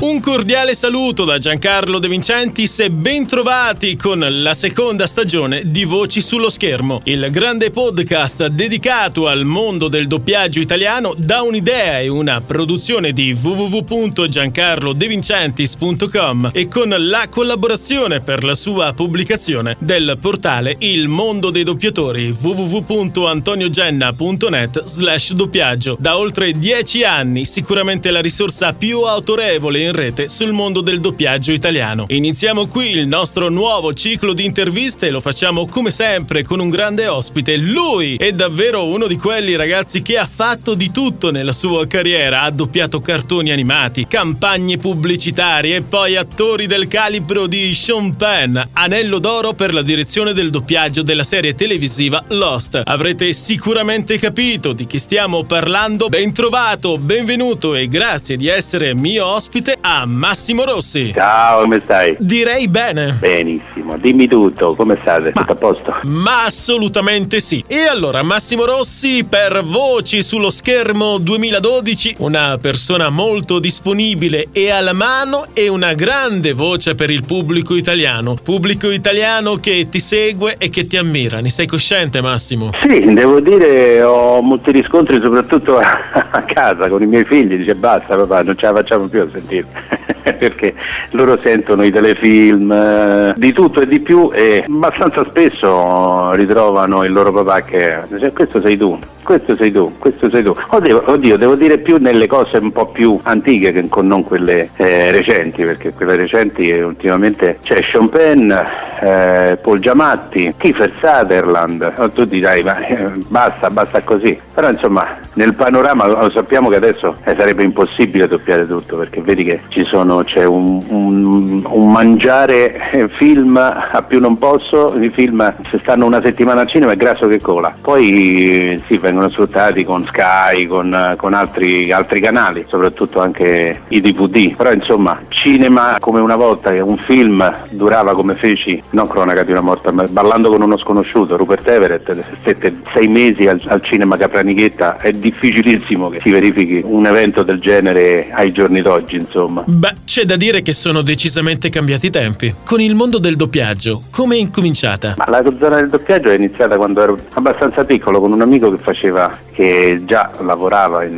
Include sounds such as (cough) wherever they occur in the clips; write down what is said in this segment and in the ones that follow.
Un cordiale saluto da Giancarlo De Vincentis e bentrovati con la seconda stagione di Voci sullo schermo, il grande podcast dedicato al mondo del doppiaggio italiano da un'idea e una produzione di www.giancarlodevincentis.com e con la collaborazione per la sua pubblicazione del portale Il Mondo dei Doppiatori www.antoniogenna.net slash doppiaggio. Da oltre dieci anni sicuramente la risorsa più autorevole in rete sul mondo del doppiaggio italiano. Iniziamo qui il nostro nuovo ciclo di interviste lo facciamo come sempre con un grande ospite. Lui è davvero uno di quelli ragazzi che ha fatto di tutto nella sua carriera. Ha doppiato cartoni animati, campagne pubblicitarie e poi attori del calibro di Sean Penn, anello d'oro per la direzione del doppiaggio della serie televisiva Lost. Avrete sicuramente capito di chi stiamo parlando. Ben trovato, benvenuto e grazie di essere mio ospite a Massimo Rossi. Ciao, come stai? Direi bene. Benissimo, dimmi tutto, come state? Ma, tutto a posto? Ma assolutamente sì. E allora, Massimo Rossi per Voci sullo schermo 2012, una persona molto disponibile e alla mano e una grande voce per il pubblico italiano. Pubblico italiano che ti segue e che ti ammira. Ne sei cosciente, Massimo? Sì, devo dire, ho molti riscontri soprattutto (laughs) a casa con i miei figli. Dice basta papà, non ce la facciamo più a sentire. Dave. (laughs) perché loro sentono i telefilm eh, di tutto e di più e abbastanza spesso ritrovano il loro papà che dice questo sei tu, questo sei tu, questo sei tu. Oddio, oddio, devo dire più nelle cose un po' più antiche che non quelle eh, recenti, perché quelle recenti ultimamente c'è Sean Penn, eh, Paul Giamatti, Kiefer Sutherland, oh, tu dirai ma eh, basta, basta così. Però insomma nel panorama lo sappiamo che adesso eh, sarebbe impossibile doppiare tutto perché vedi che ci sono, c'è un, un, un mangiare film a più non posso, i film se stanno una settimana al cinema è grasso che cola. Poi sì, vengono sfruttati con Sky, con, con altri, altri canali, soprattutto anche i DVD. Però insomma, cinema come una volta che un film durava come feci, non cronaca di una morte, ma ballando con uno sconosciuto, Rupert Everett, stette sei mesi al, al cinema Capranichetta, è difficilissimo che si verifichi un evento del genere ai giorni d'oggi, insomma. Beh, c'è da dire che sono decisamente cambiati i tempi. Con il mondo del doppiaggio, come è incominciata? Ma la zona del doppiaggio è iniziata quando ero abbastanza piccolo, con un amico che faceva, che già lavorava in,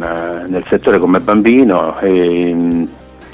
nel settore come bambino e mm,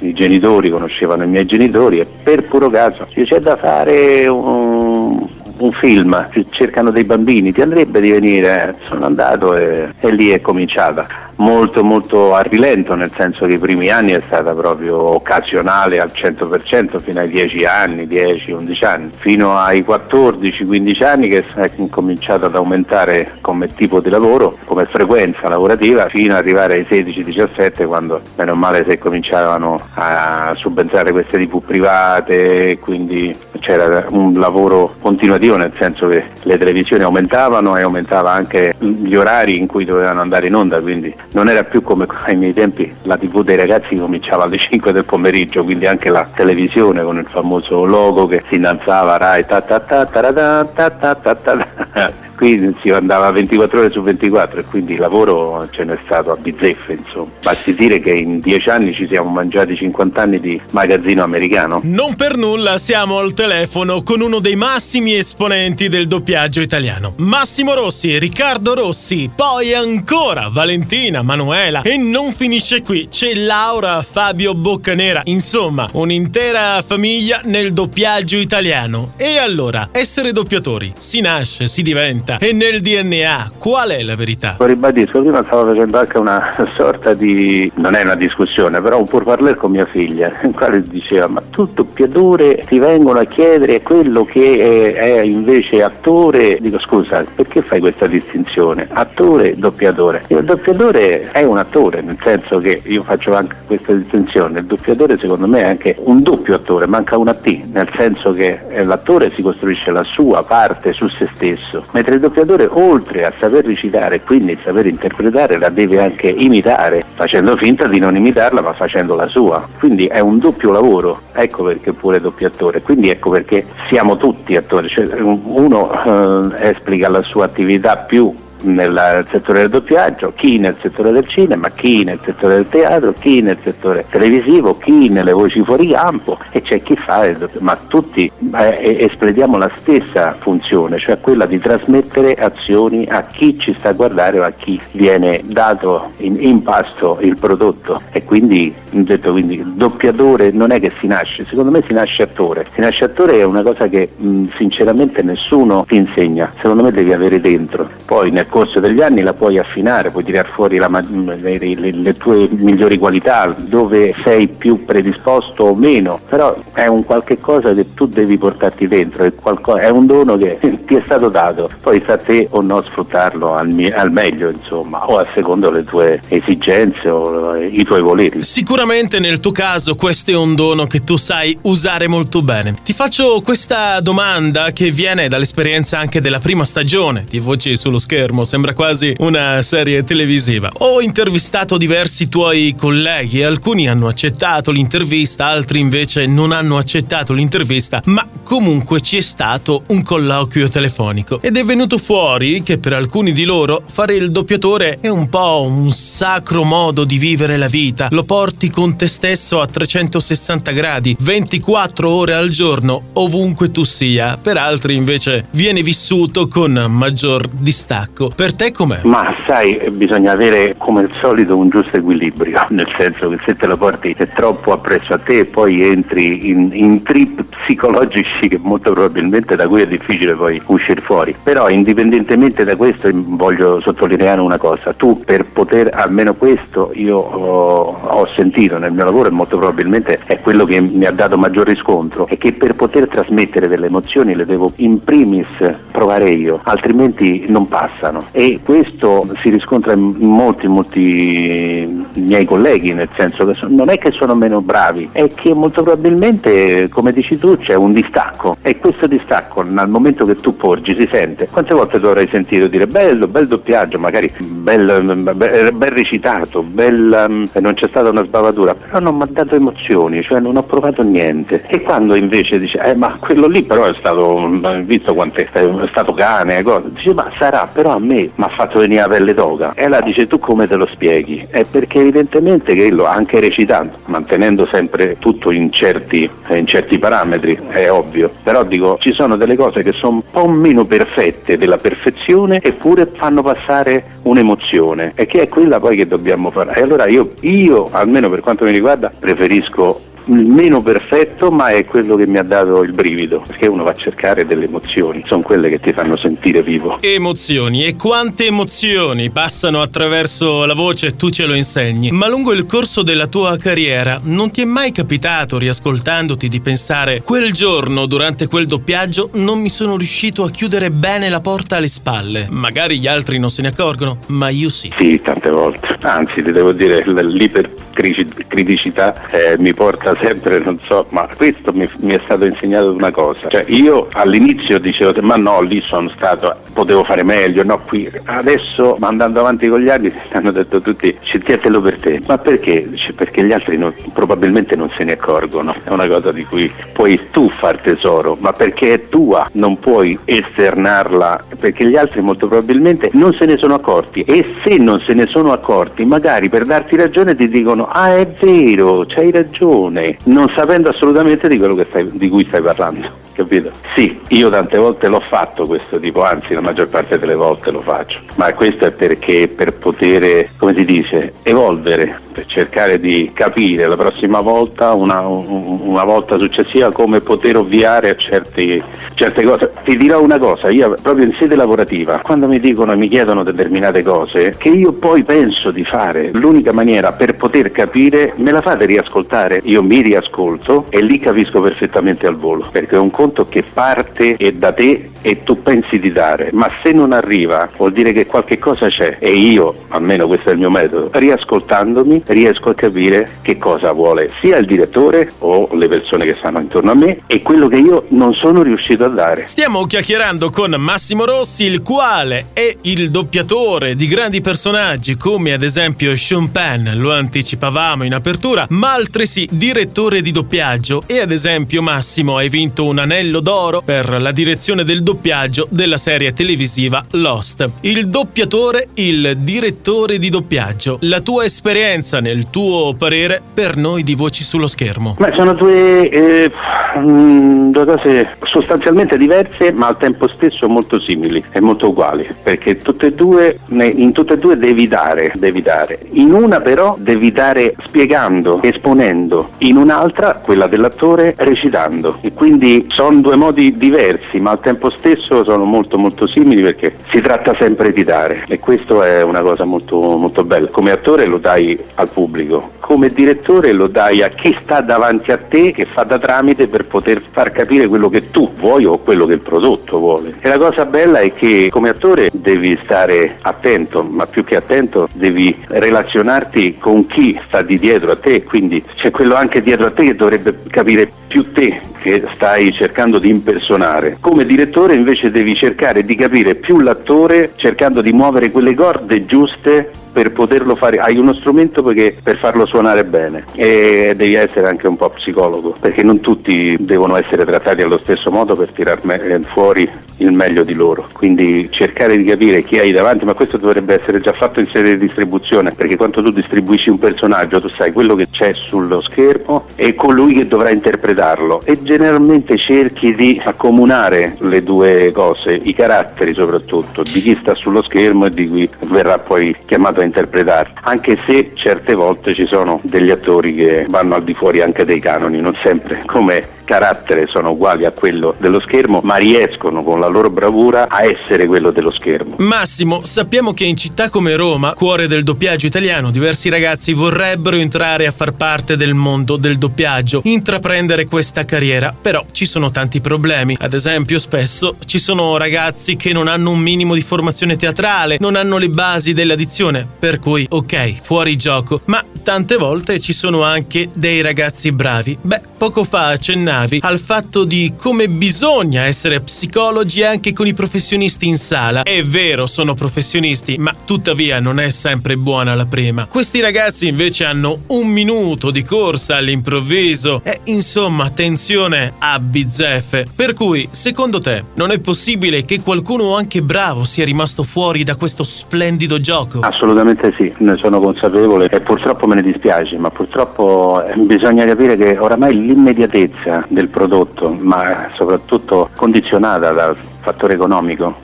i genitori conoscevano i miei genitori e per puro caso c'è da fare un, un film, cercano dei bambini, ti andrebbe di venire? Sono andato e, e lì è cominciata molto molto a rilento, nel senso che i primi anni è stata proprio occasionale al 100% fino ai 10 anni, 10-11 anni, fino ai 14-15 anni che è cominciato ad aumentare come tipo di lavoro, come frequenza lavorativa, fino ad arrivare ai 16-17 quando meno male si cominciavano a subentrare queste tv private, quindi c'era un lavoro continuativo nel senso che le televisioni aumentavano e aumentava anche gli orari in cui dovevano andare in onda, quindi non era più come ai miei tempi la tv dei ragazzi cominciava alle 5 del pomeriggio, quindi anche la televisione con il famoso logo che si innalzava Rai ta ta ta ta ta ta ta ta ta qui si andava 24 ore su 24 e quindi il lavoro ce n'è stato a bizzeffe insomma. Basti dire che in 10 anni ci siamo mangiati 50 anni di magazzino americano. Non per nulla siamo al telefono con uno dei massimi esponenti del doppiaggio italiano. Massimo Rossi, Riccardo Rossi, poi ancora Valentina, Manuela e non finisce qui, c'è Laura, Fabio Boccanera, insomma un'intera famiglia nel doppiaggio italiano. E allora, essere doppiatori si nasce, si diventa vita e nel DNA. Qual è la verità? Ribadisco, prima stavo facendo anche una (laughs) sorta di, non è una discussione, però un pur parler con mia figlia, (laughs) in quale diceva ma tu doppiatore ti vengono a chiedere quello che è, è invece attore. Dico scusa, perché fai questa distinzione? Attore, doppiatore. Il doppiatore è un attore, nel senso che io faccio anche questa distinzione. Il doppiatore secondo me è anche un doppio attore, manca una T, nel senso che l'attore si costruisce la sua parte su se stesso, mentre il doppiatore oltre a saper recitare e quindi saper interpretare la deve anche imitare, facendo finta di non imitarla ma facendo la sua. Quindi è un doppio lavoro, ecco perché pure doppiatore, quindi ecco perché siamo tutti attori, cioè, uno eh, esplica la sua attività più nel settore del doppiaggio, chi nel settore del cinema, chi nel settore del teatro, chi nel settore televisivo, chi nelle voci fuori campo e c'è chi fa il doppiaggio, ma tutti eh, espletiamo la stessa funzione, cioè quella di trasmettere azioni a chi ci sta a guardare o a chi viene dato in, in pasto il prodotto. E quindi, detto, quindi doppiatore non è che si nasce, secondo me si nasce attore, si nasce attore è una cosa che mh, sinceramente nessuno ti insegna, secondo me devi avere dentro, poi nel corso degli anni la puoi affinare, puoi tirare fuori la, le, le, le, tue migliori qualità, dove sei più predisposto o meno, però è un qualche cosa che tu devi portarti dentro, è, qualcosa, è un dono che (laughs) ti è stato dato, poi sta a te o no sfruttarlo al, al meglio, insomma, o a secondo le tue esigenze o i tuoi voleri. Sicuramente nel tuo caso questo è un dono che tu sai usare molto bene. Ti faccio questa domanda che viene dall'esperienza anche della prima stagione di Voci sullo schermo schermo, sembra quasi una serie televisiva. Ho intervistato diversi tuoi colleghi, alcuni hanno accettato l'intervista, altri invece non hanno accettato l'intervista, ma comunque ci è stato un colloquio telefonico ed è venuto fuori che per alcuni di loro fare il doppiatore è un po' un sacro modo di vivere la vita, lo porti con te stesso a 360 gradi, 24 ore al giorno, ovunque tu sia, per altri invece viene vissuto con maggior distacco. Per te com'è? Ma sai, bisogna avere come al solito un giusto equilibrio, (laughs) nel senso che se te lo porti troppo appresso a te poi entri in, in trip psicologici che molto probabilmente da cui è difficile poi uscire fuori. Però indipendentemente da questo voglio sottolineare una cosa, tu per poter almeno questo io ho, ho sentito nel mio lavoro e molto probabilmente è quello che mi ha dato maggior riscontro, è che per poter trasmettere delle emozioni le devo in primis provare io, altrimenti non passano e questo si riscontra in molti, molti miei colleghi, nel senso che non è che sono meno bravi, è che molto probabilmente, come dici tu, c'è un distacco e questo distacco nel momento che tu porgi si sente. Quante volte tu avrai sentito dire bello, bel doppiaggio, magari bel, bel, bel recitato, bel, um, non c'è stata una sbavatura, però non mi ha dato emozioni, cioè non ho provato niente. E quando invece dice, eh ma quello lì però è stato, visto quant'è, è stato cane, cosa, dice ma sarà, però a me mi ha fatto venire la pelle d'oca. E allora dice tu come te lo spieghi? È perché evidentemente che lo anche recitando, mantenendo sempre tutto in certi, in certi parametri, è ovvio. Però dico, ci sono delle cose che sono un po' meno perfette della perfezione eppure fanno passare un'emozione e che è quella poi che dobbiamo fare. E allora io, io almeno per quanto mi riguarda, preferisco il meno perfetto, ma è quello che mi ha dato il brivido, perché uno va a cercare delle emozioni, sono quelle che ti fanno sentire vivo. Emozioni, e quante emozioni passano attraverso la voce, tu ce lo insegni. Ma lungo il corso della tua carriera non ti è mai capitato, riascoltandoti, di pensare quel giorno durante quel doppiaggio non mi sono riuscito a chiudere bene la porta alle spalle. Magari gli altri non se ne accorgono, ma io sì. Sì, tante volte. Anzi, ti devo dire, l'ipercriticità eh, mi porta sempre, non so, ma questo mi, mi, è stato insegnato una cosa. Cioè, io all'inizio dicevo, ma no, lì sono stato, potevo fare meglio, no, qui. Adesso, andando avanti con gli anni, (laughs) hanno detto tutti, sentiatelo per te. Ma perché? Dice, perché gli altri non, probabilmente non se ne accorgono. È una cosa di cui puoi tu far tesoro, ma perché è tua, non puoi esternarla, perché gli altri molto probabilmente non se ne sono accorti. E se non se ne sono accorti, magari per darti ragione ti dicono, ah è vero, c'hai ragione non sapendo assolutamente di quello stai, di cui stai parlando. Capito? Sì, io tante volte l'ho fatto questo tipo, anzi la maggior parte delle volte lo faccio, ma questo è perché per poter, come si dice, evolvere, per cercare di capire la prossima volta, una, una volta successiva, come poter ovviare a certi, certe cose. Ti dirò una cosa, io proprio in sede lavorativa, quando mi dicono e mi chiedono determinate cose, che io poi penso di fare, l'unica maniera per poter capire, me la fate riascoltare, io mi riascolto e lì capisco perfettamente al volo, perché è un conto che parte e da te e tu pensi di dare, ma se non arriva vuol dire che qualche cosa c'è e io, almeno questo è il mio metodo, riascoltandomi riesco a capire che cosa vuole sia il direttore o le persone che stanno intorno a me e quello che io non sono riuscito a dare. Stiamo chiacchierando con Massimo Rossi, il quale è il doppiatore di grandi personaggi come ad esempio Sean Penn, lo anticipavamo in apertura, ma altresì direttore di doppiaggio e ad esempio Massimo hai vinto un anello d'oro per la direzione del doppiaggio della serie televisiva Lost. Il doppiatore, il direttore di doppiaggio. La tua esperienza nel tuo parere per noi di Voci sullo schermo? Beh, sono due, eh, mm, due cose sostanzialmente diverse ma al tempo stesso molto simili e molto uguali perché tutte e due, in tutte e due devi dare, devi dare. In una però devi dare spiegando, esponendo, in un'altra, quella dell'attore, recitando. E quindi sono due modi diversi ma al tempo stesso sono molto molto simili perché si tratta sempre di dare e questo è una cosa molto, molto bella. Come attore lo dai al pubblico, come direttore lo dai a chi sta davanti a te che fa da tramite per poter far capire quello che tu vuoi o quello che il prodotto vuole. E la cosa bella è che come attore devi stare attento, ma più che attento devi relazionarti con chi sta di dietro a te, quindi c'è quello anche dietro a te che dovrebbe capire più te che stai cercando di impersonare. Come direttore invece devi cercare di capire più l'attore cercando di muovere quelle corde giuste per poterlo fare, hai uno strumento perché, per farlo suonare bene. E devi essere anche un po' psicologo perché non tutti devono essere trattati allo stesso modo per tirar me- fuori il meglio di loro, quindi cercare di capire chi hai davanti, ma questo dovrebbe essere già fatto in sede di distribuzione perché quando tu distribuisci un personaggio tu sai quello che c'è sullo schermo e colui che dovrà interpretarlo. E generalmente cerchi di accomunare le due cose, i caratteri soprattutto di chi sta sullo schermo e di cui verrà poi chiamato a interpretare, anche se certe volte ci sono degli attori che vanno al di fuori anche dei canoni, non sempre come carattere sono uguali a quello dello schermo, ma riescono con la loro bravura a essere quello dello schermo. Massimo, sappiamo che in città come Roma, cuore del doppiaggio italiano, diversi ragazzi vorrebbero entrare a far parte del mondo del doppiaggio, intraprendere questa carriera, però ci sono tanti problemi. Ad esempio, spesso ci sono ragazzi che non hanno un minimo di formazione teatrale, non hanno le basi della dizione, per cui ok, fuori gioco, ma tante volte ci sono anche dei ragazzi bravi. Beh, poco fa accennavi al fatto di come bisogna essere psicologi anche con i professionisti in sala. È vero, sono professionisti, ma tuttavia non è sempre buona la prima. Questi ragazzi invece hanno un minuto di corsa all'improvviso e insomma tensione a bizzeffe. Per cui, secondo te, non è possibile che qualcuno anche bravo sia rimasto fuori da questo splendido gioco? Assolutamente sì, ne sono consapevole e purtroppo me ne dispiace, ma purtroppo eh, bisogna capire che oramai l'immediatezza del prodotto, ma soprattutto condizionata dal fattore economico,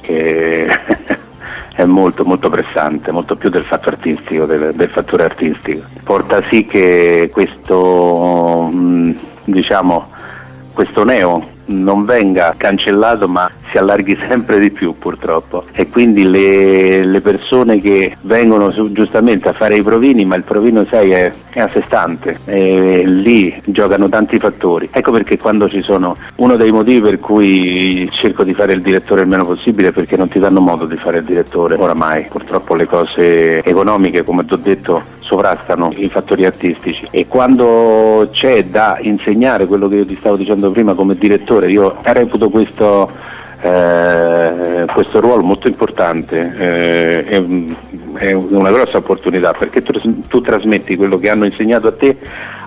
che (laughs) è molto molto pressante, molto più del fatto artistico, del, del fattore artistico. Porta sì che questo, mm, diciamo, questo neo non venga cancellato ma si allarghi sempre di più purtroppo. E quindi le, le persone che vengono su, giustamente a fare i provini ma il provino sai è, è a sé stante. E lì giocano tanti fattori. Ecco perché quando ci sono uno dei motivi per cui cerco di fare il direttore il meno possibile perché non ti danno modo di fare il direttore. Oramai purtroppo le cose economiche come ti ho detto sovrastano i fattori artistici. E quando c'è da insegnare quello che io ti stavo dicendo prima come direttore io reputo questo eh, questo ruolo molto importante, eh, è, è, una grossa opportunità perché tu, tu trasmetti quello che hanno insegnato a te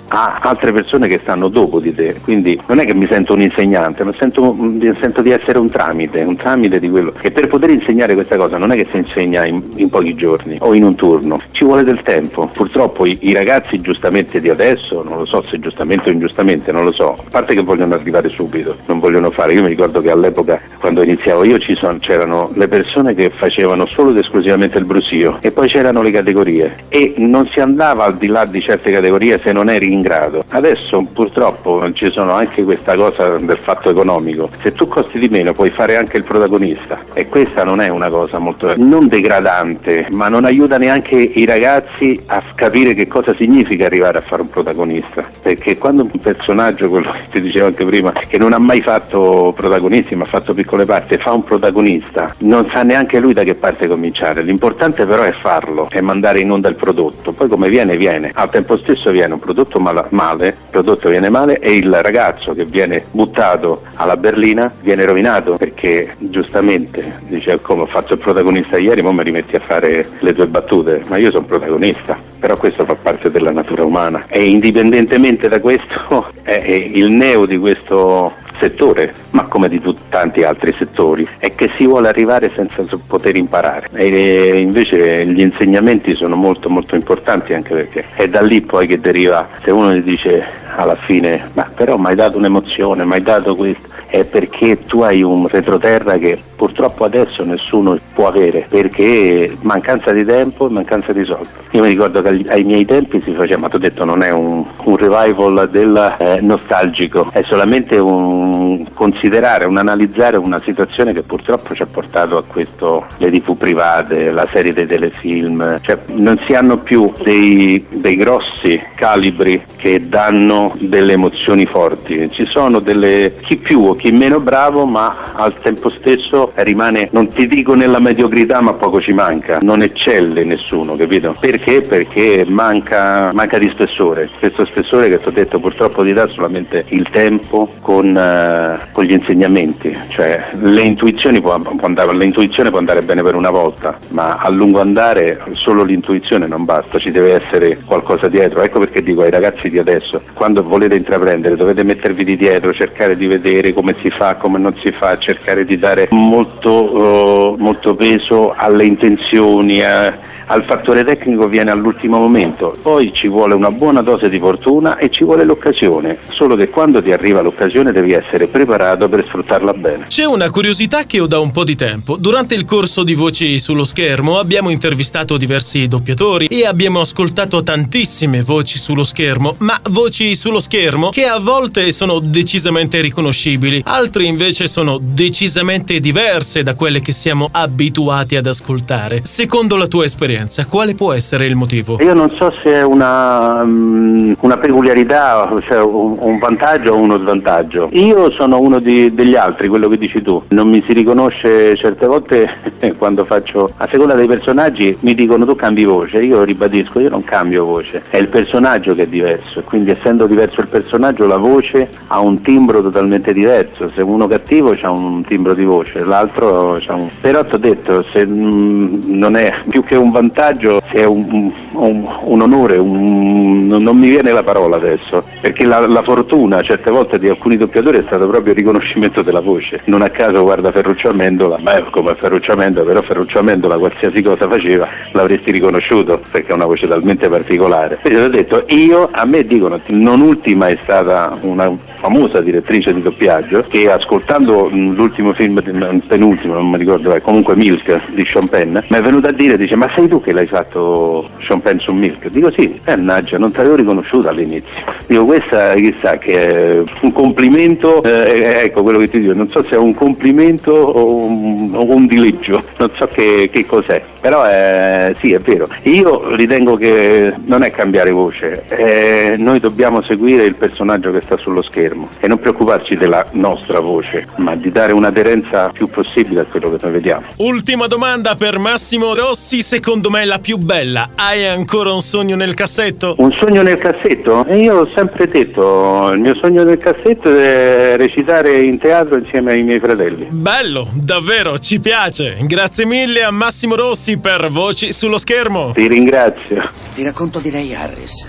a altre persone che stanno dopo di te. Quindi non è che mi sento un insegnante, ma sento, sento di essere un tramite, un tramite di quello. E per poter insegnare questa cosa non è che si insegna in, in pochi giorni o in un turno, ci vuole del tempo. Purtroppo i, i, ragazzi giustamente di adesso, non lo so se giustamente o ingiustamente, non lo so, a parte che vogliono arrivare subito, non vogliono fare. Io mi ricordo che all'epoca quando iniziavo io ci sono, c'erano le persone che facevano solo ed esclusivamente il brusio e poi c'erano le categorie e non si andava al di là di certe categorie se non eri in in grado. Adesso purtroppo ci sono anche questa cosa del fatto economico. Se tu costi di meno puoi fare anche il protagonista e questa non è una cosa molto non degradante, ma non aiuta neanche i ragazzi a capire che cosa significa arrivare a fare un protagonista. Perché quando un personaggio, quello che ti dicevo anche prima, che non ha mai fatto protagonisti ma ha fatto piccole parti, fa un protagonista, non sa neanche lui da che parte cominciare. L'importante però è farlo, è mandare in onda il prodotto. Poi come viene, viene. Al tempo stesso viene un prodotto male, il prodotto viene male e il ragazzo che viene buttato alla berlina viene rovinato perché giustamente dice come ho fatto il protagonista ieri, ma mi rimetti a fare le tue battute, ma io sono protagonista, però questo fa parte della natura umana. E indipendentemente da questo (laughs) è il neo di questo settore, ma come di tutti, tanti altri settori, è che si vuole arrivare senza poter imparare. E invece gli insegnamenti sono molto molto importanti anche perché è da lì poi che deriva, se uno gli dice alla fine, ma però mi hai dato un'emozione, mi hai dato questo, è perché tu hai un retroterra che purtroppo adesso nessuno può avere, perché mancanza di tempo e mancanza di soldi. Io mi ricordo che ai miei tempi si faceva, ma ti ho detto non è un, un revival del eh, nostalgico, è solamente un considerare, un analizzare una situazione che purtroppo ci ha portato a questo, le tv private, la serie dei telefilm, cioè non si hanno più dei, dei grossi calibri che danno delle emozioni forti, ci sono delle, chi più o chi meno bravo ma al tempo stesso rimane, non ti dico nella mediocrità ma poco ci manca, non eccelle nessuno, capito? Perché? Perché manca, manca di spessore, questo spessore che ti ho detto purtroppo ti dà solamente il tempo con, uh, con gli insegnamenti, cioè le intuizioni può, può andare, l'intuizione bene per una volta, ma a lungo andare solo l'intuizione non basta, ci deve essere qualcosa dietro, ecco perché dico ai ragazzi di adesso, quando volete intraprendere dovete mettervi di dietro, cercare di vedere come si fa, come non si fa, cercare di dare molto, uh, molto peso alle intenzioni. A, al fattore tecnico viene all'ultimo momento, poi ci vuole una buona dose di fortuna e ci vuole l'occasione, solo che quando ti arriva l'occasione devi essere preparato per sfruttarla bene. C'è una curiosità che ho da un po' di tempo. Durante il corso di Voci sullo schermo abbiamo intervistato diversi doppiatori e abbiamo ascoltato tantissime voci sullo schermo, ma voci sullo schermo che a volte sono decisamente riconoscibili, altre invece sono decisamente diverse da quelle che siamo abituati ad ascoltare. Secondo la tua esperienza, esperienza, quale può essere il motivo? Io non so se è una, um, una peculiarità, cioè un, un, vantaggio o uno svantaggio. Io sono uno di, degli altri, quello che dici tu. Non mi si riconosce certe volte (laughs) quando faccio, a seconda dei personaggi, mi dicono tu cambi voce. Io ribadisco, io non cambio voce. È il personaggio che è diverso. Quindi essendo diverso il personaggio, la voce ha un timbro totalmente diverso. Se uno cattivo ha un timbro di voce, l'altro ha un... Però ti ho detto, se mm, non è più che un vantaggio vantaggio è un, un, un onore, un, non mi viene la parola adesso, perché la, la, fortuna certe volte di alcuni doppiatori è stato proprio il riconoscimento della voce. Non a caso guarda Ferruccio Amendola, ma è come Ferruccio Amendola, però Ferruccio Amendola qualsiasi cosa faceva l'avresti riconosciuto perché ha una voce talmente particolare. Invece ho detto, io, a me dicono, non ultima è stata una famosa direttrice di doppiaggio che ascoltando l'ultimo film, penultimo, non mi ricordo, comunque Milk di Penn, mi è venuta a dire, dice, ma sei tu che l'hai fatto Penn su Milk? Dico sì, mannaggia, non ti avevo riconosciuto all'inizio. Dico questa chissà che è un complimento, eh, ecco quello che ti dico, non so se è un complimento o un, o un dileggio, (laughs) non so che, che cos'è, però eh, sì è vero. Io ritengo che non è cambiare voce, eh, noi dobbiamo seguire il personaggio che sta sullo schermo e non preoccuparci della nostra voce, ma di dare un'aderenza più possibile a quello che noi vediamo. Ultima domanda per Massimo Rossi, secondo me la più bella. Hai ancora un sogno nel cassetto? Un sogno nel cassetto? Io ho sempre detto, il mio sogno nel cassetto è recitare in teatro insieme ai miei fratelli. Bello, davvero, ci piace. Grazie mille a Massimo Rossi per Voci sullo schermo. Ti ringrazio. Ti racconto di Ray Harris.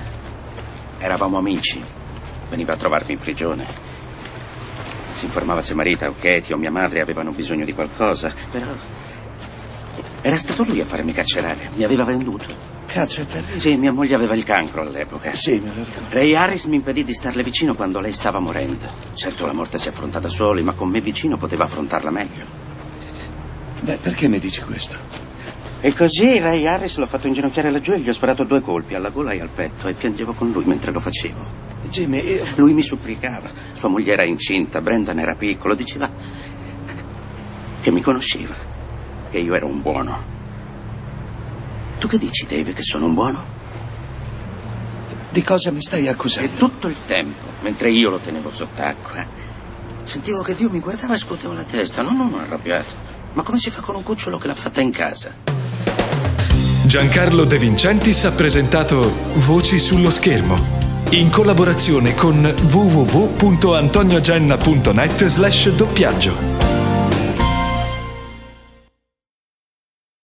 Eravamo amici. Veniva a trovarmi in prigione. Si informava se Marita o Katie o mia madre avevano bisogno di qualcosa, però era stato lui a farmi carcerare. Mi aveva venduto. Cazzo, è terribile. Sì, mia moglie aveva il cancro all'epoca. Sì, me lo ricordo. Ray Harris mi impedì di starle vicino quando lei stava morendo. Certo, la morte si affronta da soli, ma con me vicino poteva affrontarla meglio. Beh, perché mi dici questo? E così Ray Harris l'ho fatto inginocchiare laggiù e gli ho sparato due colpi alla gola e al petto e piangevo con lui mentre lo facevo. Jimmy, io... Lui mi supplicava. Sua moglie era incinta, Brendan era piccolo, diceva che mi conosceva, che io ero un buono. Tu che dici, Dave, che sono un buono? Di cosa mi stai E accusando? tutto il tempo, mentre io lo tenevo sott'acqua, sentivo che Dio mi guardava e scuotevo la testa. No, non arrabbiato. Ma come si fa con un cucciolo che l'ha fatta in casa? Giancarlo De Vincentis ha presentato Voci sullo schermo in collaborazione con www.antoniogenna.net slash doppiaggio.